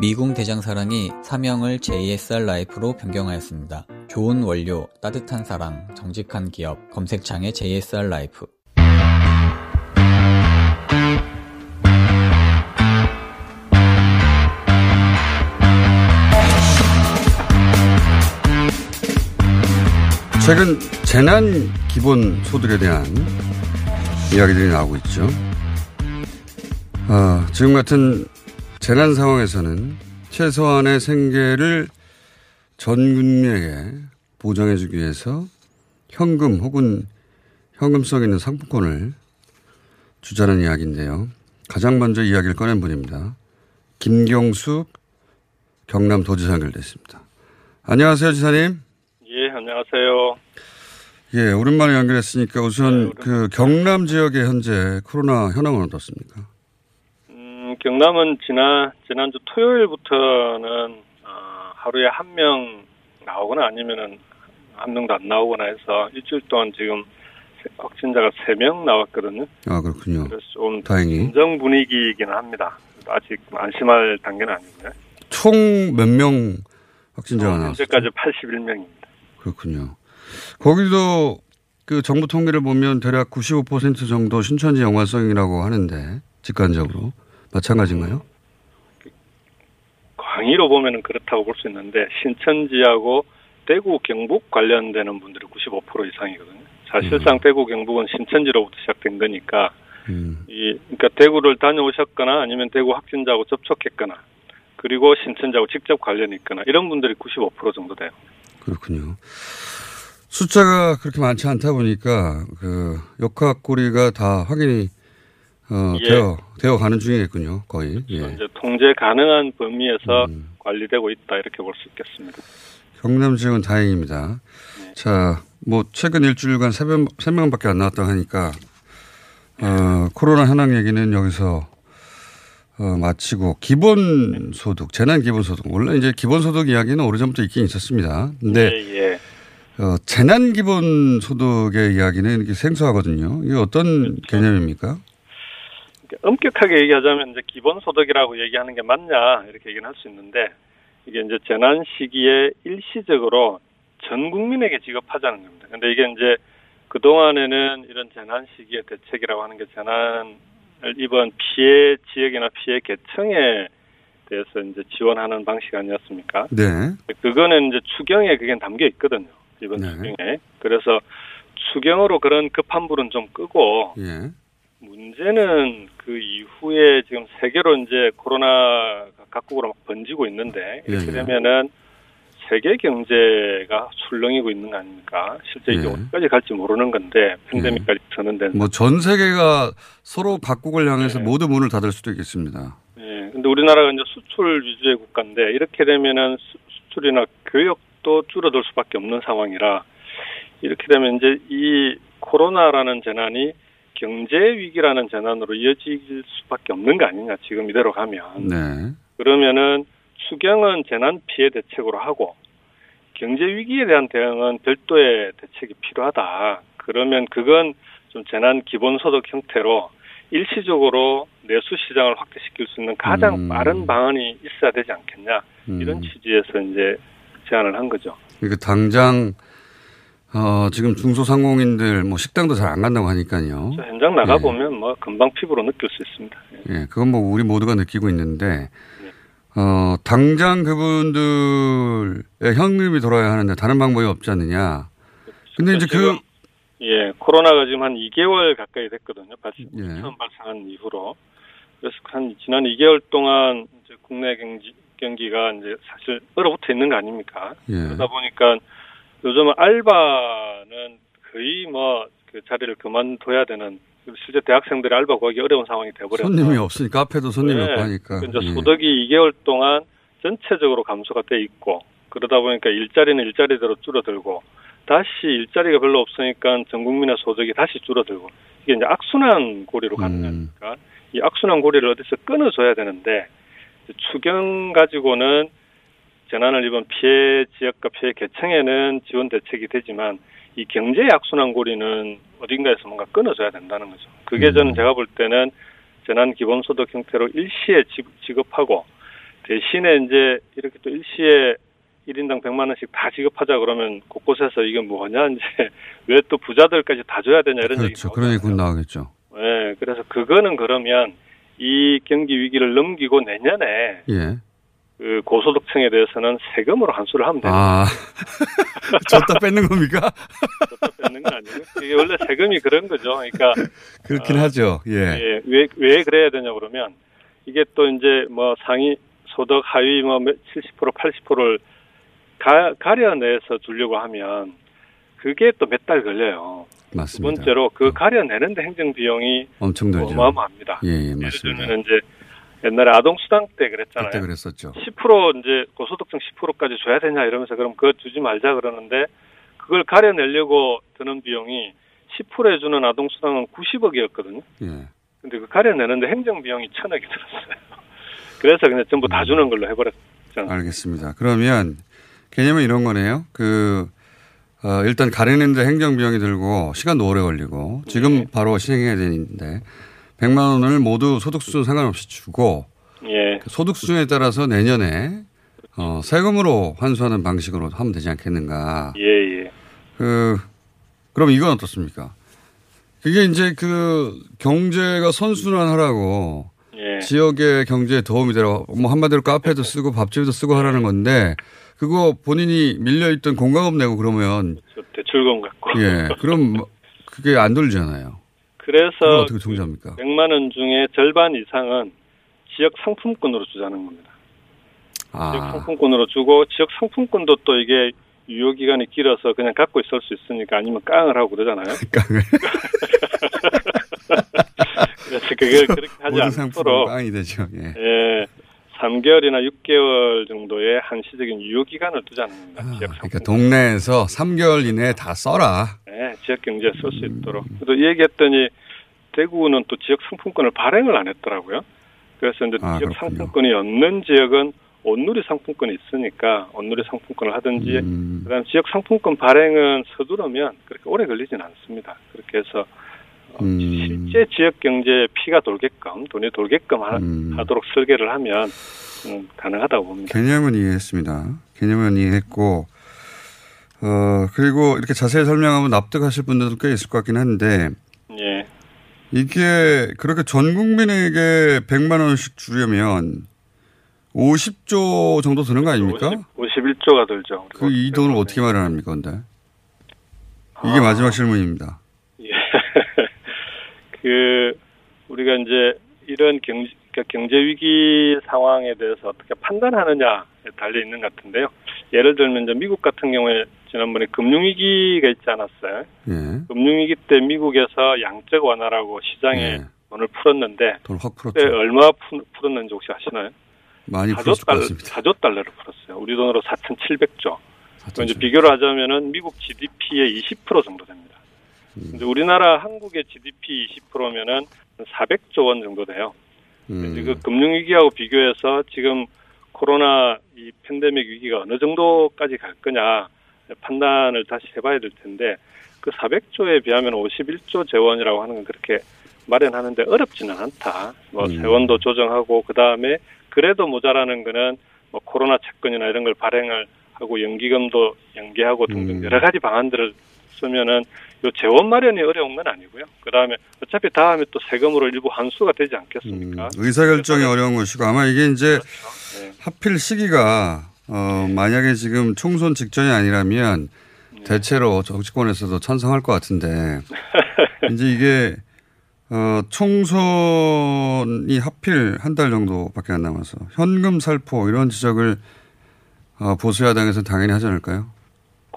미궁 대장사랑이 사명을 JSR 라이프로 변경하였습니다. 좋은 원료, 따뜻한 사랑, 정직한 기업, 검색창에 JSR 라이프. 최근 재난 기본 소득에 대한 이야기들이 나오고 있죠. 아, 지금 같은 재난 상황에서는 최소한의 생계를 전 국민에게 보장해주기 위해서 현금 혹은 현금성 있는 상품권을 주자는 이야기인데요. 가장 먼저 이야기를 꺼낸 분입니다. 김경숙 경남도지사 연결됐습니다. 안녕하세요, 지사님. 예, 안녕하세요. 예, 오랜만에 연결했으니까 우선 네, 그 경남 지역의 현재 코로나 현황은 어떻습니까? 음, 경남은 지난 지난주 토요일부터는 어, 하루에 한 명 나오거나 아니면은 한 명도 안 나오거나 해서 일주일 동안 지금 확진자가 세 명 나왔거든요. 아 그렇군요. 그래서 좀 다행히 진정 분위기이기는 합니다. 아직 안심할 단계는 아니고요. 총몇 명 확진자가 어, 나왔어요? 현재까지 81명입니다. 그렇군요. 거기도 그 정부 통계를 보면 대략 95% 정도 신천지 영화성이라고 하는데 직관적으로 마찬가지인가요? 광의로 보면은 그렇다고 볼 수 있는데 신천지하고 대구 경북 관련되는 분들이 95% 이상이거든요. 사실상 음. 대구 경북은 신천지로부터 시작된 거니까 음. 이 그러니까 대구를 다녀오셨거나 아니면 대구 확진자하고 접촉했거나 그리고 신천지하고 직접 관련이 있거나 이런 분들이 95% 정도 돼요. 그렇군요. 숫자가 그렇게 많지 않다 보니까 그 역학고리가 다 확인이 어, 예. 되어 되어 가는 중이겠군요, 거의. 예. 이제 통제 가능한 범위에서 음. 관리되고 있다 이렇게 볼 수 있겠습니다. 경남 지역은 다행입니다. 네. 자, 뭐 최근 일주일간 세 명, 세 명밖에 안 나왔다 하니까 어, 코로나 현황 얘기는 여기서 어, 마치고 기본 소득, 재난 기본 소득 원래 이제 기본 소득 이야기는 오래전부터 있긴 있었습니다. 근데 예, 예. 어, 재난 기본 소득의 이야기는 이렇게 생소하거든요. 이게 어떤 그렇죠. 개념입니까? 엄격하게 얘기하자면 이제 기본소득이라고 얘기하는 게 맞냐 이렇게 얘기는 할 수 있는데 이게 이제 재난 시기에 일시적으로 전 국민에게 지급하자는 겁니다. 근데 이게 이제 그 동안에는 이런 재난 시기의 대책이라고 하는 게 재난을 입은 피해 지역이나 피해 계층에 대해서 이제 지원하는 방식 아니었습니까? 네. 그거는 이제 추경에 그게 담겨 있거든요. 이번 네. 추경에. 그래서 추경으로 그런 급한 불은 좀 끄고 예. 문제는 그 이후에 지금 세계로 이제 코로나가 각국으로 막 번지고 있는데 이렇게 예, 예. 되면은 세계 경제가 술렁이고 있는 거 아닙니까? 실제 이게 예. 어디까지 갈지 모르는 건데 팬데믹까지 전는데 뭐전 세계가 서로 각국을 향해서 네. 모두 문을 닫을 수도 있겠습니다. 예. 근데 우리나라가 이제 수출 위주의 국가인데 이렇게 되면은 수, 수출이나 교역도 줄어들 수밖에 없는 상황이라 이렇게 되면 이제 이 코로나라는 재난이 경제 위기라는 재난으로 이어질 수밖에 없는 거 아니냐 지금 이대로 가면 네. 그러면은 추경은 재난 피해 대책으로 하고 경제 위기에 대한 대응은 별도의 대책이 필요하다. 그러면 그건 좀 재난 기본소득 형태로 일시적으로 내수 시장을 확대시킬 수 있는 가장 음. 빠른 방안이 있어야 되지 않겠냐 이런 음. 취지에서 이제 제안을 한 거죠. 그러니까 당장 어, 지금 중소상공인들 뭐 식당도 잘 안 간다고 하니까요. 저 현장 나가 보면 뭐 금방 피부로 느낄 수 있습니다. 예, 그건 뭐 우리 모두가 느끼고 있는데 네. 어, 당장 그분들의 현금이 돌아야 하는데 다른 방법이 없지 않느냐. 근데 이제 그 예, 코로나가 지금 한 2개월 가까이 됐거든요. 발생, 예. 처음 발생한 이후로. 그래서 한 지난 2개월 동안 이제 국내 경기, 경기가 이제 사실 얼어붙어 있는 거 아닙니까? 예. 그러다 보니까 요즘은 알바는 거의 뭐 그 자리를 그만둬야 되는 실제 대학생들이 알바 구하기 어려운 상황이 돼버렸어요. 손님이 없으니까 카페도 손님이 네. 없고 하니까. 이제 예. 소득이 2개월 동안 전체적으로 감소가 돼 있고 그러다 보니까 일자리는 일자리대로 줄어들고 다시 일자리가 별로 없으니까 전 국민의 소득이 다시 줄어들고 이게 이제 악순환 고리로 가는 음. 거니까 이 악순환 고리를 어디서 끊어줘야 되는데 추경 가지고는 재난을 입은 피해 지역과 피해 계층에는 지원 대책이 되지만 이 경제 악순환 고리는 어딘가에서 뭔가 끊어줘야 된다는 거죠. 그게 저는 제가 볼 때는 재난 기본소득 형태로 일시에 지- 지급하고 대신에 이제 이렇게 또 일시에 1인당 100만 원씩 다 지급하자 그러면 곳곳에서 이게 뭐냐 이제 *laughs* 왜 또 부자들까지 다 줘야 되냐 이런 얘기 그렇죠. 그런 얘기 곧 나오겠죠. 예, 그래서 그거는 그러면 이 경기 위기를 넘기고 내년에 예. 그 고소득층에 대해서는 세금으로 환수를 하면 됩니다. 아. *laughs* 줬다 뺏는 겁니까? 뺏는 거 아니에요? 이게 원래 세금이 그런 거죠. 그러니까 그렇긴 하죠. 예. 예, 왜, 왜 그래야 되냐 그러면 이게 또 이제 뭐 상위 소득 하위 뭐 70% 80%를 가, 가려내서 주려고 하면 그게 또 몇 달 걸려요. 두 맞습니다. 번째로 그 가려내는데 행정 비용이 엄청 들죠. 어마어마합니다. 예, 예, 예를 맞습니다. 들면 이제 옛날에 아동 수당 때 그랬잖아요. 그때 그랬었죠. 10% 이제 고소득층 10%까지 줘야 되냐 이러면서 그럼 그거 주지 말자 그러는데 그걸 가려내려고 드는 비용이 10% 해주는 아동 수당은 90억이었거든요. 예. 근데 그 가려내는데 행정 비용이 천억이 들었어요. *laughs* 그래서 그냥 전부 다 주는 걸로 해버렸잖아요. 알겠습니다. 그러면 개념은 이런 거네요. 그 어, 일단 가리는데 행정 비용이 들고 시간도 오래 걸리고 지금 네. 바로 시행해야 되는데 100만 원을 모두 소득 수준 상관없이 주고 예. 그 소득 수준에 따라서 내년에 어, 세금으로 환수하는 방식으로 하면 되지 않겠는가. 예, 예. 그 그럼 이건 어떻습니까? 그게 이제 그 경제가 선순환하라고 예. 지역의 경제에 도움이 되라. 뭐 한마디로 카페도 쓰고 밥집도 쓰고 하라는 건데 그거 본인이 밀려있던 공과금 내고 그러면 저 대출금 갖고. 예 그럼 뭐 그게 안 돌잖아요. 그래서 어떻게 통제합니까? 100만 원 중에 절반 이상은 지역 상품권으로 주자는 겁니다. 지역 아 상품권으로 주고 지역 상품권도 또 이게 유효 기간이 길어서 그냥 갖고 있을 수 있으니까 아니면 깡을 하고 그러잖아요. *laughs* 깡을. *laughs* 그래서 그걸 그렇게 하지 않도록 깡이 되죠. 예. 예, 3개월이나 6개월 정도의 한시적인 유효 기간을 두자는 겁니다. 지역 그러니까 동네에서 3개월 이내에 다 써라. 네, 지역 경제에 쓸 수 있도록. 또이 얘기했더니 대구는 또 지역 상품권을 발행을 안 했더라고요. 그래서 이제 아, 지역 그렇군요. 상품권이 없는 지역은 온누리 상품권이 있으니까 온누리 상품권을 하든지 음. 그다음 지역 상품권 발행은 서두르면 그렇게 오래 걸리지는 않습니다. 그렇게 해서 어, 음. 실제 지역 경제에 피가 돌게끔 돈이 돌게끔 하, 음. 하도록 설계를 하면 음, 가능하다고 봅니다. 개념은 이해했습니다. 개념은 이해했고, 어, 그리고 이렇게 자세히 설명하면 납득하실 분들도 꽤 있을 것 같긴 한데, 예. 이게 그렇게 전 국민에게 100만 원씩 주려면 50조 정도 드는 거 아닙니까? 50, 51조가 들죠. 그 이 돈을 어떻게 마련합니까, 근데? 이게 아. 마지막 질문입니다. 예. 그 우리가 이제 이런 경, 그러니까 경제 위기 상황에 대해서 어떻게 판단하느냐에 달려 있는 것 같은데요. 예를 들면 이제 미국 같은 경우에 지난번에 금융 위기가 있지 않았어요. 예. 금융 위기 때 미국에서 양적 완화라고 시장에 돈을 풀었는데 돈확 풀었죠. 얼마 푸- 풀었는지 혹시 아시나요? 많이 4조, 풀었을 것 달러, 같습니다. 4조 달러를 풀었어요. 우리 돈으로 4,700조. 이제 비교를 하자면은 미국 GDP의 20% 정도 됩니다. 음. 이제 우리나라 한국의 GDP 20%면은 400조 원 정도 돼요. 음. 그 금융위기하고 비교해서 지금 코로나 이 팬데믹 위기가 어느 정도까지 갈 거냐 판단을 다시 해봐야 될 텐데 그 400조에 비하면 51조 재원이라고 하는 건 그렇게 마련하는데 어렵지는 않다. 뭐 음. 세원도 조정하고 그 다음에 그래도 모자라는 거는 뭐 코로나 채권이나 이런 걸 발행을 하고 연기금도 연계하고 등등 음. 여러 가지 방안들을 쓰면은 요 재원 마련이 어려운 건 아니고요. 그 다음에 어차피 다음에 또 세금으로 일부 환수가 되지 않겠습니까? 의사결정이 어려운 것이고 아마 이게 이제 네. 하필 시기가 어, 만약에 지금 총선 직전이 아니라면 네. 대체로 정치권에서도 찬성할 것 같은데 *laughs* 이제 이게 어, 총선이 하필 한 달 정도밖에 안 남아서 현금 살포 이런 지적을 어, 보수야당에서 당연히 하지 않을까요?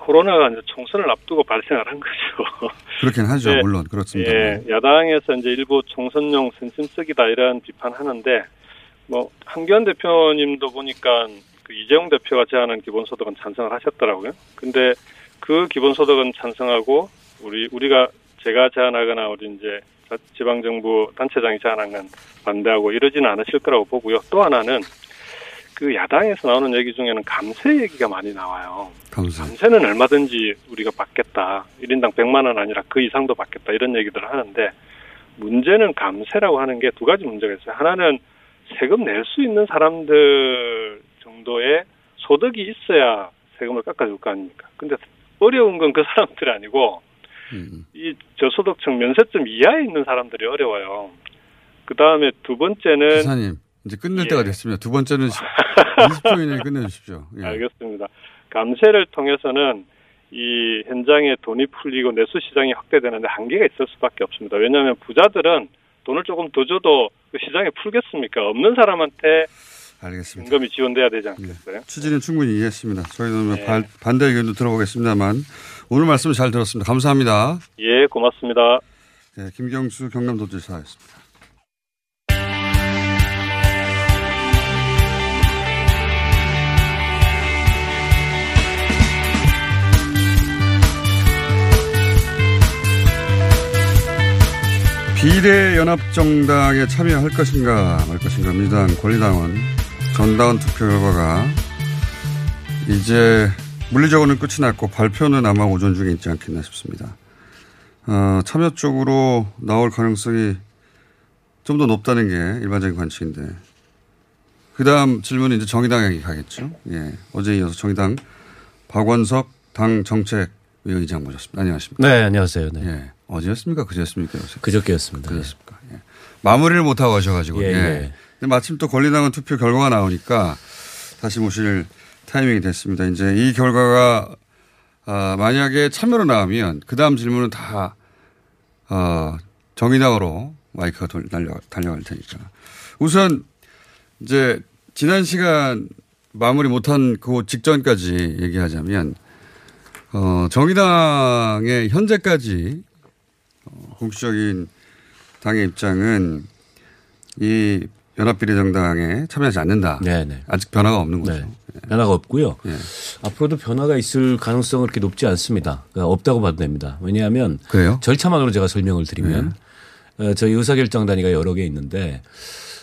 코로나가 이제 총선을 앞두고 발생을 한 거죠. *laughs* 그렇긴 하죠. 네. 물론 그렇습니다. 예, 야당에서 이제 일부 총선용 선심쓰기다 이런 비판하는데 뭐 한기현 대표님도 보니까 그 이재용 대표가 제안한 기본소득은 찬성을 하셨더라고요. 근데 그 기본소득은 찬성하고 우리 우리가 제가 제안하거나 우리 이제 지방정부 단체장이 제안한 건 반대하고 이러지는 않으실 거라고 보고요. 또 하나는 그 야당에서 나오는 얘기 중에는 감세 얘기가 많이 나와요. 감사. 감세 는 얼마든지 우리가 받겠다. 1인당 100만 원 아니라 그 이상도 받겠다. 이런 얘기들을 하는데 문제는 감세라고 하는 게 두 가지 문제가 있어요. 하나는 세금 낼 수 있는 사람들 정도의 소득이 있어야 세금을 깎아줄 거 아닙니까? 근데 어려운 건 그 사람들이 아니고 이 저소득층 면세점 이하에 있는 사람들이 어려워요. 그 다음에 두 번째는 기사님 이제 끝낼 예. 때가 됐습니다. 두 번째는 20초 *laughs* 이내에 끝내주십시오. 예. 알겠습니다. 감세를 통해서는 이 현장에 돈이 풀리고 내수 시장이 확대되는데 한계가 있을 수밖에 없습니다. 왜냐하면 부자들은 돈을 조금 더 줘도 그 시장에 풀겠습니까? 없는 사람한테 알겠습니다. 임금이 지원돼야 되지 않겠어요? 취지는 충분히 이해했습니다. 저희는 뭐 네. 발- 반대 의견도 들어보겠습니다만 오늘 말씀 잘 들었습니다. 감사합니다. 예, 고맙습니다. 네, 김경수 경남도지사였습니다. 비례연합정당에 참여할 것인가 말 것인가 민주당 권리당원 전당원 투표 결과가 이제 물리적으로는 끝이 났고 발표는 아마 오전 중에 있지 않겠나 싶습니다. 어, 참여 쪽으로 나올 가능성이 좀 더 높다는 게 일반적인 관측인데 그 다음 질문은 이제 정의당에게 가겠죠. 예. 어제 이어서 정의당 박원석 당 정책위의장 모셨습니다. 안녕하십니까. 네, 안녕하세요. 네. 예. 어제였습니까? 그제였습니까? 요새? 그저께였습니다. 그저였습니까? 예. 마무리를 못하고 오셔가지고. 예, 예. 예. 근데 마침 또 권리당원 투표 결과가 나오니까 다시 모실 타이밍이 됐습니다. 이제 이 결과가 아, 만약에 참여로 나오면 그 다음 질문은 다 어, 정의당으로 마이크가 돌, 달려, 달려갈 테니까. 우선 이제 지난 시간 마무리 못한 그 직전까지 얘기하자면 어, 정의당의 현재까지 어, 공식적인 당의 입장은 이 연합비례정당에 참여하지 않는다. 네네. 아직 변화가 없는 거죠. 네. 변화가 없고요. 예. 앞으로도 변화가 있을 가능성은 그렇게 높지 않습니다. 그러니까 없다고 봐도 됩니다. 왜냐하면 그래요? 절차만으로 제가 설명을 드리면 네. 어, 저희 의사결정 단위가 여러 개 있는데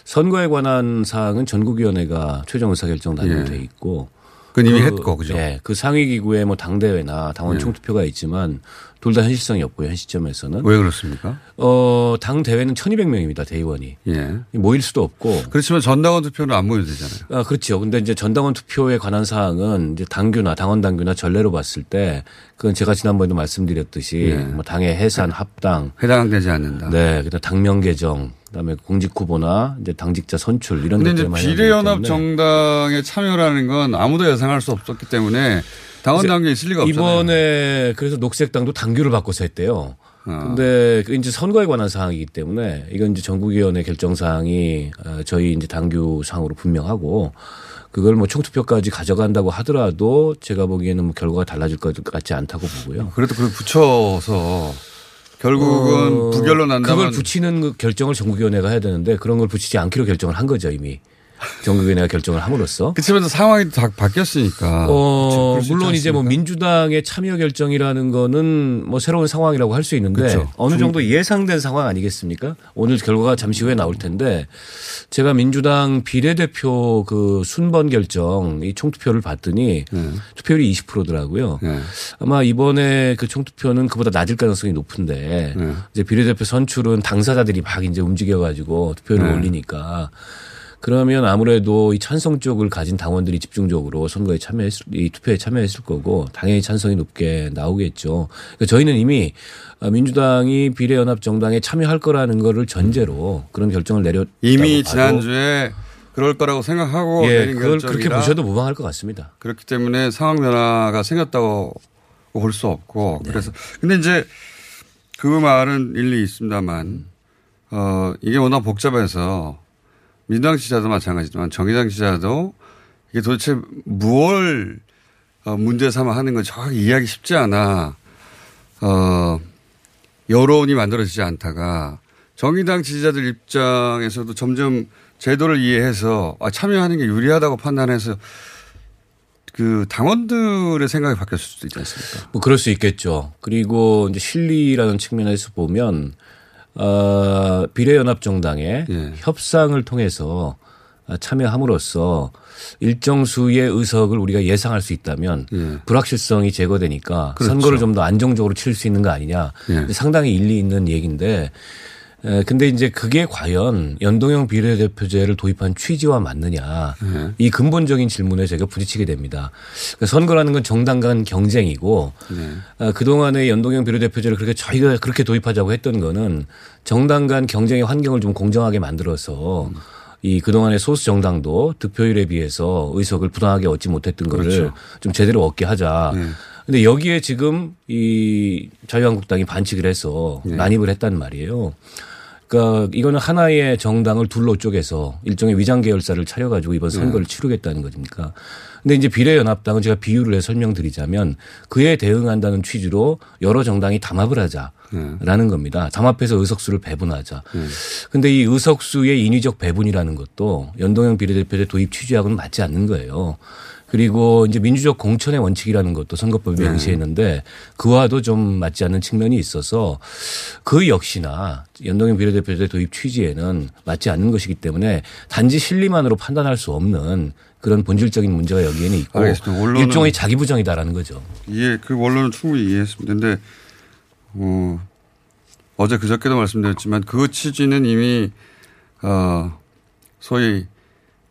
선거에 관한 사항은 전국위원회가 최종 의사결정 단위로 예. 돼 있고 그건 이미 그, 했고, 그죠? 네, 그 상위 기구에 뭐 당대회나 당원 예. 총투표가 있지만 둘 다 현실성이 없고요. 현 시점에서는. 왜 그렇습니까? 어, 당 대회는 1,200명입니다. 대의원이. 예. 모일 수도 없고. 그렇지만 전당원 투표는 안 모여도 되잖아요. 아, 그렇죠. 근데 이제 전당원 투표에 관한 사항은 이제 당규나 당원 당규나 전례로 봤을 때 그건 제가 지난번에도 말씀드렸듯이 예. 뭐 당의 해산 합당 해당되지 않는다. 네, 그다음 당명 개정, 그다음에 공직 후보나 이제 당직자 선출 이런 것들 많이 비례연합 정당에 참여라는 건 아무도 예상할 수 없었기 때문에 당원 당규에 있을 리가 없잖아요. 이번에 그래서 녹색당도 당규를 바꿔서 했대요. 근데 그 이제 선거에 관한 사항이기 때문에 이건 이제 전국위원회 결정 사항이 어, 저희 이제 당규 상으로 분명하고 그걸 뭐 총투표까지 가져간다고 하더라도 제가 보기에는 뭐 결과가 달라질 것 같지 않다고 보고요. 그래도 그걸 붙여서 결국은 어, 부결로 난다면 그걸 붙이는 그 결정을 전국위원회가 해야 되는데 그런 걸 붙이지 않기로 결정을 한 거죠 이미 전국위원회가 결정을 함으로써. 그렇지만 상황이 다 바뀌었으니까. 어, 물론 이제 뭐? 민주당의 참여 결정이라는 거는 뭐 새로운 상황이라고 할 수 있는데 그렇죠. 어느 중- 정도 예상된 상황 아니겠습니까? 오늘 결과가 잠시 후에 나올 텐데 제가 민주당 비례대표 그 순번 결정 이 총투표를 봤더니 네. 투표율이 20%더라고요. 아마 이번에 그 총투표는 그보다 낮을 가능성이 높은데 네. 이제 비례대표 선출은 당사자들이 막 이제 움직여 가지고 투표율을 네. 올리니까 그러면 아무래도 이 찬성 쪽을 가진 당원들이 집중적으로 선거에 참여했을, 이 투표에 참여했을 거고 당연히 찬성이 높게 나오겠죠. 그러니까 저희는 이미 아, 민주당이 비례연합 정당에 참여할 거라는 거를 전제로 그런 결정을 내렸다고 이미 지난주에 그럴 거라고 생각하고 예, 그걸 그렇게 보셔도 무방할 것 같습니다. 그렇기 때문에 상황 변화가 생겼다고 볼 수 없고 네. 그래서 근데 이제 그 말은 일리 있습니다만 어 이게 워낙 복잡해서 민주당 지지자도 마찬가지지만 정의당 지지자도 이게 도대체 무엇을 어, 문제 삼아 하는 건 정확히 이해하기 쉽지 않아 어 여론이 만들어지지 않다가 정의당 지지자들 입장에서도 점점 제도를 이해해서 아, 참여하는 게 유리하다고 판단해서 그 당원들의 생각이 바뀌었을 수도 있지 않습니까? 뭐 그럴 수 있겠죠. 그리고 이제 실리라는 측면에서 보면 어, 비례연합정당의 예. 협상을 통해서 아, 참여함으로써 일정 수의 의석을 우리가 예상할 수 있다면 불확실성이 제거되니까 예. 그렇죠. 선거를 좀 더 안정적으로 치를 수 있는 거 아니냐. 예. 상당히 일리 있는 얘기인데 에, 근데 이제 그게 과연 연동형 비례대표제를 도입한 취지와 맞느냐. 예. 이 근본적인 질문에 제가 부딪히게 됩니다. 그러니까 선거라는 건 정당 간 경쟁이고 네. 아, 그동안의 연동형 비례대표제를 그렇게 저희가 그렇게 도입하자고 했던 거는 정당 간 경쟁의 환경을 좀 공정하게 만들어서 이 그동안의 소수 정당도 득표율에 비해서 의석을 부당하게 얻지 못했던 거를 그렇죠. 좀 제대로 얻게 하자. 네. 근데 여기에 지금 이 자유한국당이 반칙을 해서 네. 난입을 했단 말이에요. 그러니까 이거는 하나의 정당을 둘로 쪼개서 일종의 위장 계열사를 차려 가지고 이번 선거를 치르겠다는 거니까. 근데 이제 비례연합당은 제가 비유를 해 설명드리자면 그에 대응한다는 취지로 여러 정당이 담합을 하자라는 겁니다. 담합해서 의석수를 배분하자. 근데 이 의석수의 인위적 배분이라는 것도 연동형 비례대표제 도입 취지하고는 맞지 않는 거예요. 그리고 이제 민주적 공천의 원칙이라는 것도 선거법에 네. 명시했는데 그와도 좀 맞지 않는 측면이 있어서 그 역시나 연동형 비례대표제 도입 취지에는 맞지 않는 것이기 때문에 단지 실리만으로 판단할 수 없는 그런 본질적인 문제가 여기에는 있고 일종의 자기 부정이다라는 거죠. 이해 그 원론은 충분히 이해했습니다. 근데 어, 어제 그저께도 말씀드렸지만 그 취지는 이미 어, 소위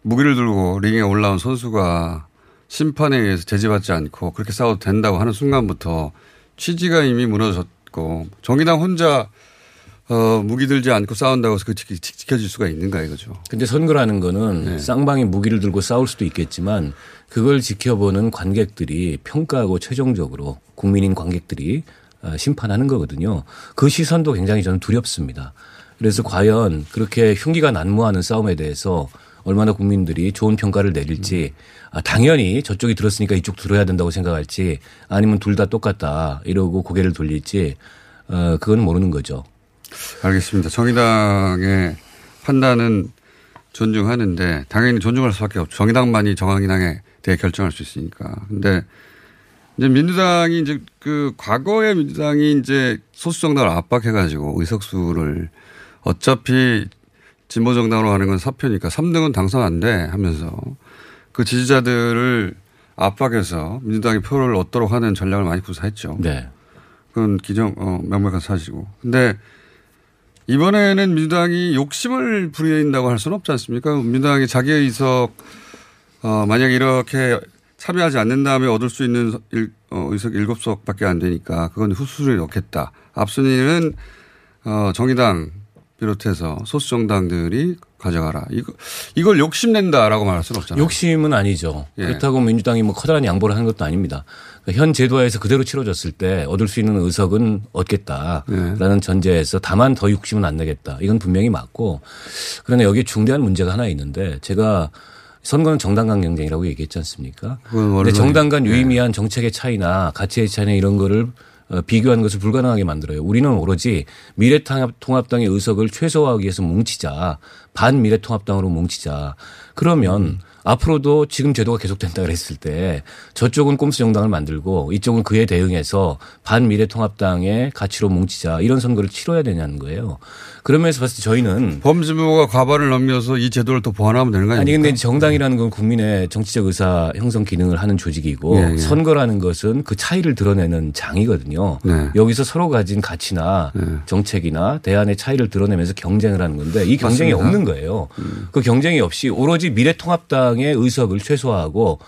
무기를 들고 링에 올라온 선수가 심판에 의해서 제지받지 않고 그렇게 싸워도 된다고 하는 순간부터 취지가 이미 무너졌고 정의당 혼자 어, 무기 들지 않고 싸운다고 해서 그 지- 지- 지켜질 수가 있는가 이거죠. 근데 선거라는 거는 네. 쌍방이 무기를 들고 싸울 수도 있겠지만 그걸 지켜보는 관객들이 평가하고 최종적으로 국민인 관객들이 어, 심판하는 거거든요. 그 시선도 굉장히 저는 두렵습니다. 그래서 과연 그렇게 흉기가 난무하는 싸움에 대해서 얼마나 국민들이 좋은 평가를 내릴지 아, 당연히 저쪽이 들었으니까 이쪽 들어야 된다고 생각할지 아니면 둘 다 똑같다 이러고 고개를 돌릴지 어, 그건 모르는 거죠. 알겠습니다. 정의당의 판단은 존중하는데 당연히 존중할 수밖에 없죠. 정의당만이 정의당에 대해 결정할 수 있으니까. 근데 이제 민주당이 이제 그 과거에 민주당이 이제 소수 정당을 압박해 가지고 의석수를 어차피 진보 정당으로 가는 건 사표니까 3등은 당선 안 돼 하면서 그 지지자들을 압박해서 민주당이 표를 얻도록 하는 전략을 많이 구사했죠. 네. 그건 기정 어, 명백한 사실이고. 근데 이번에는 민주당이 욕심을 부린다고 할 수는 없지 않습니까? 민주당이 자기 의석 어, 만약 이렇게 참여하지 않는 다음에 얻을 수 있는 일, 어, 의석 7석밖에 안 되니까 그건 후수를 넣겠다. 앞순위는 어, 정의당 비롯해서 소수 정당들이 가져가라. 이거 이걸 욕심낸다라고 말할 수는 없잖아요. 욕심은 아니죠. 예. 그렇다고 민주당이 뭐 커다란 양보를 하는 것도 아닙니다. 그러니까 현 제도하에서 그대로 치러졌을 때 얻을 수 있는 의석은 얻겠다라는 예. 전제에서 다만 더 욕심은 안 내겠다. 이건 분명히 맞고 그러나 여기에 중대한 문제가 하나 있는데 제가 선거는 정당 간 경쟁이라고 얘기했지 않습니까? 근데 정당 간 예. 유의미한 정책의 차이나 가치의 차이나 이런 거를 어, 비교하는 것을 불가능하게 만들어요. 우리는 오로지 미래통합당의 의석을 최소화하기 위해서 뭉치자. 반미래통합당으로 뭉치자. 그러면 앞으로도 지금 제도가 계속된다 그랬을 때 저쪽은 꼼수 정당을 만들고 이쪽은 그에 대응해서 반미래통합당의 가치로 뭉치자 이런 선거를 치러야 되냐는 거예요. 그러면서 봤을 때 저희는 범지부가 과반을 넘겨서 이 제도를 또 보완하면 되는 거 아닙니까? 아니 근데 정당이라는 건 국민의 정치적 의사 형성 기능을 하는 조직이고 예, 예. 선거라는 것은 그 차이를 드러내는 장이거든요. 네. 여기서 서로 가진 가치나 정책이나 대안의 차이를 드러내면서 경쟁을 하는 건데 이 경쟁이 맞습니다. 없는 거예요. 그 경쟁이 없이 오로지 미래통합당 의 의석을 최소화하고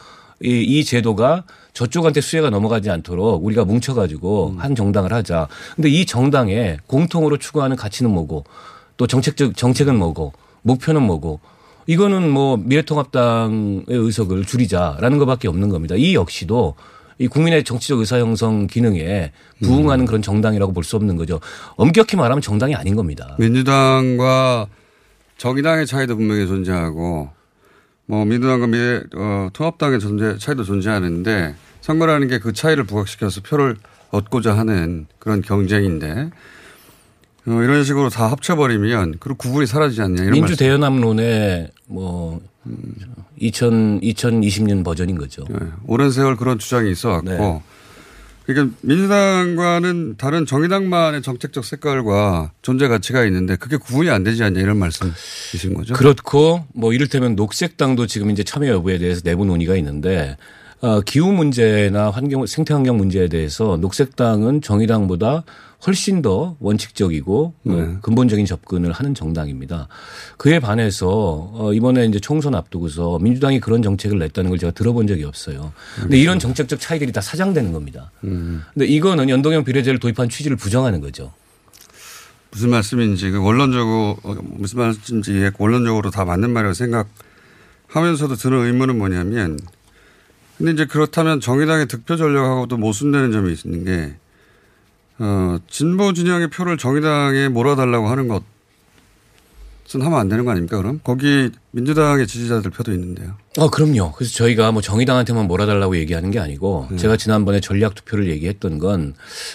이, 이 제도가 저쪽한테 수혜가 넘어가지 않도록 우리가 뭉쳐가지고 한 정당을 하자. 근데 이 정당에 공통으로 추구하는 가치는 뭐고 또 정책적 정책은 뭐고 목표는 뭐고 이거는 뭐 미래통합당의 의석을 줄이자라는 것밖에 없는 겁니다. 이 역시도 이 국민의 정치적 의사 형성 기능에 부응하는 그런 정당이라고 볼 수 없는 거죠. 엄격히 말하면 정당이 아닌 겁니다. 민주당과 정의당의 차이도 분명히 존재하고 뭐 민주당과 미래 어, 통합당의 존재 차이도 존재하는데 선거라는 게 그 차이를 부각시켜서 표를 얻고자 하는 그런 경쟁인데 어, 이런 식으로 다 합쳐버리면 그 구분이 사라지지 않냐 이런 민주. 대연합론의 뭐 2000, 2020년 버전인 거죠. 네, 오랜 세월 그런 주장이 있어왔고 그러니까 민주당과는 다른 정의당만의 정책적 색깔과 존재 가치가 있는데 그게 구분이 안 되지 않냐 이런 말씀이신 거죠. 그렇고 뭐 이를테면 녹색당도 지금 이제 참여 여부에 대해서 내부 논의가 있는데 어, 기후 문제나 환경 생태 환경 문제에 대해서 녹색당은 정의당보다 훨씬 더 원칙적이고 어, 네. 근본적인 접근을 하는 정당입니다. 그에 반해서 어, 이번에 이제 총선 앞두고서 민주당이 그런 정책을 냈다는 걸 제가 들어본 적이 없어요. 근데 이런 정책적 차이들이 다 사장되는 겁니다. 음. 근데 이거는 연동형 비례제를 도입한 취지를 부정하는 거죠. 무슨 말씀인지 그 원론적으로 어, 무슨 말씀인지 원론적으로 다 맞는 말이라고 생각하면서도 드는 의문은 뭐냐면 근데 이제 그렇다면 정의당의 득표 전략하고도 모순되는 점이 있는 게 어, 진보 진영의 표를 정의당에 몰아달라고 하는 것은 하면 안 되는 거 아닙니까 그럼? 거기 민주당의 지지자들 표도 있는데요. 어, 그럼요. 그래서 저희가 뭐 정의당한테만 몰아달라고 얘기하는 게 아니고 네. 제가 지난번에 전략 투표를 얘기했던 건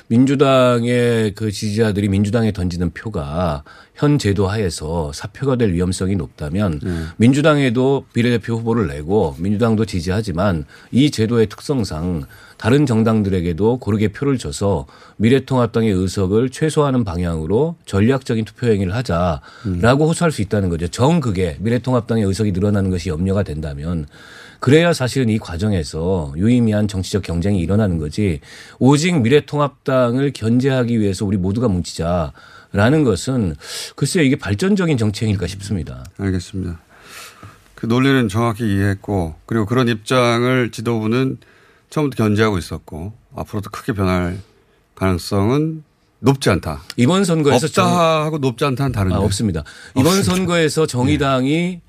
민주당의 그 지지자들이 민주당에 던지는 표가 현 제도 하에서 사표가 될 위험성이 높다면 네. 민주당에도 비례대표 후보를 내고 민주당도 지지하지만 이 제도의 특성상 다른 정당들에게도 고르게 표를 줘서 미래통합당의 의석을 최소화하는 방향으로 전략적인 투표 행위를 하자라고 호소할 수 있다는 거죠. 정 그게 미래통합 당의 의석이 늘어나는 것이 염려가 된다면 그래야 사실은 이 과정에서 유의미한 정치적 경쟁이 일어나는 거지 오직 미래통합당을 견제하기 위해서 우리 모두가 뭉치자라는 것은 글쎄요 이게 발전적인 정책일까 싶습니다. 알겠습니다. 그 논리는 정확히 이해했고 그리고 그런 입장을 지도부는 처음부터 견제하고 있었고 앞으로도 크게 변할 가능성은 높지 않다. 이번 선거에서 없다 하고 높지 않다는 다른데. 아, 없습니다. 이번 없습니다. 선거에서 정의당이 아,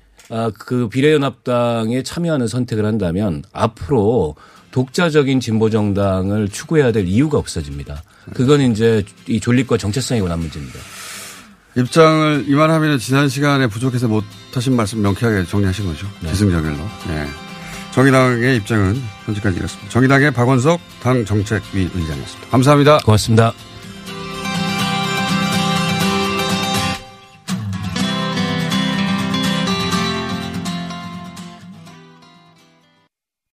그 비례연합당에 참여하는 선택을 한다면 앞으로 독자적인 진보 정당을 추구해야 될 이유가 없어집니다. 그건 이제 이 존립과 정체성에 관한 문제입니다. 입장을 이만하면 지난 시간에 부족해서 못 하신 말씀 명쾌하게 정리하신 거죠. 기승전결로. 네. 정의당의 입장은 현재까지 이렇습니다. 정의당의 박원석 당 정책위 의장이었습니다. 감사합니다. 고맙습니다.